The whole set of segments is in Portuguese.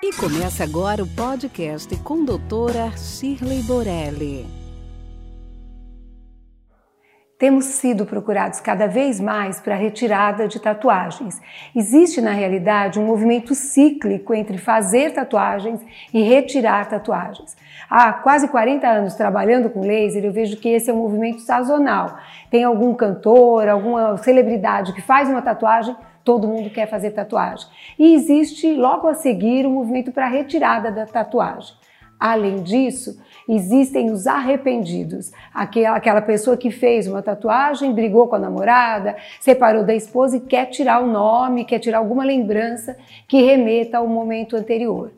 E começa agora o podcast com doutora Shirley Borelli. Temos sido procurados cada vez mais para a retirada de tatuagens. Existe, na realidade, um movimento cíclico entre fazer tatuagens e retirar tatuagens. Há quase 40 anos trabalhando com laser, eu vejo que esse é um movimento sazonal. Tem algum cantor, alguma celebridade que faz uma tatuagem, todo mundo quer fazer tatuagem. E existe logo a seguir o um movimento para retirada da tatuagem. Além disso, existem os arrependidos, aquela pessoa que fez uma tatuagem, brigou com a namorada, separou da esposa e quer tirar o nome, quer tirar alguma lembrança que remeta ao momento anterior.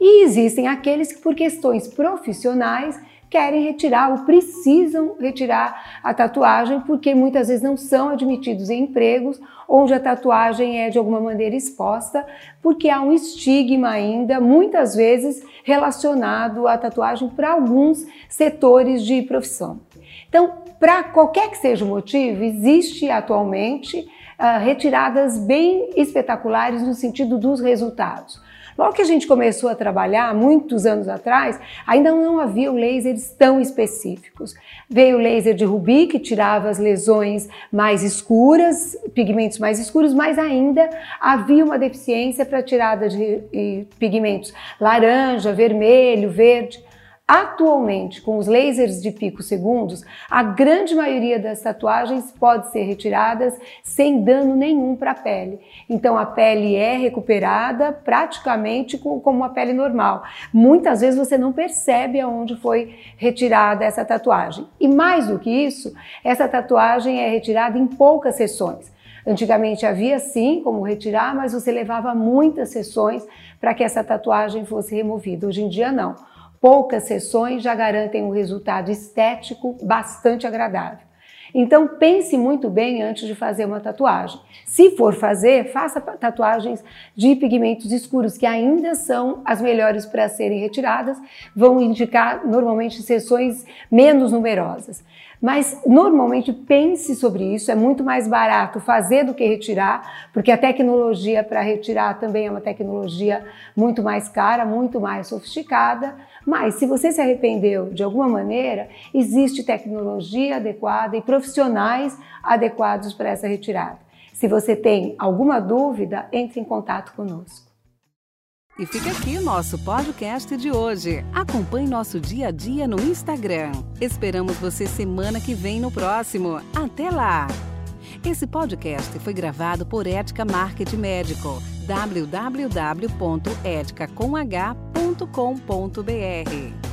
E existem aqueles que, por questões profissionais, querem retirar ou precisam retirar a tatuagem porque muitas vezes não são admitidos em empregos onde a tatuagem é de alguma maneira exposta, porque há um estigma ainda, muitas vezes relacionado à tatuagem para alguns setores de profissão. Então, para qualquer que seja o motivo, existe atualmente uh, retiradas bem espetaculares no sentido dos resultados. Logo que a gente começou a trabalhar, muitos anos atrás, ainda não havia lasers tão específicos. Veio o laser de Rubi, que tirava as lesões mais escuras, pigmentos mais escuros, mas ainda havia uma deficiência para tirada de pigmentos laranja, vermelho, verde. Atualmente, com os lasers de pico segundos, a grande maioria das tatuagens pode ser retiradas sem dano nenhum para a pele. Então a pele é recuperada praticamente como uma pele normal. Muitas vezes você não percebe aonde foi retirada essa tatuagem. E mais do que isso, essa tatuagem é retirada em poucas sessões. Antigamente havia sim como retirar, mas você levava muitas sessões para que essa tatuagem fosse removida. Hoje em dia não. Poucas sessões já garantem um resultado estético bastante agradável. Então pense muito bem antes de fazer uma tatuagem. Se for fazer, faça tatuagens de pigmentos escuros, que ainda são as melhores para serem retiradas, vão indicar normalmente sessões menos numerosas. Mas normalmente pense sobre isso, é muito mais barato fazer do que retirar, porque a tecnologia para retirar também é uma tecnologia muito mais cara, muito mais sofisticada. Mas se você se arrependeu de alguma maneira, existe tecnologia adequada e profissionais adequados para essa retirada. Se você tem alguma dúvida, entre em contato conosco. E fica aqui nosso podcast de hoje. Acompanhe nosso dia a dia no Instagram. Esperamos você semana que vem no próximo. Até lá! Esse podcast foi gravado por Ética Marketing Médico. www.eticacomh.com.br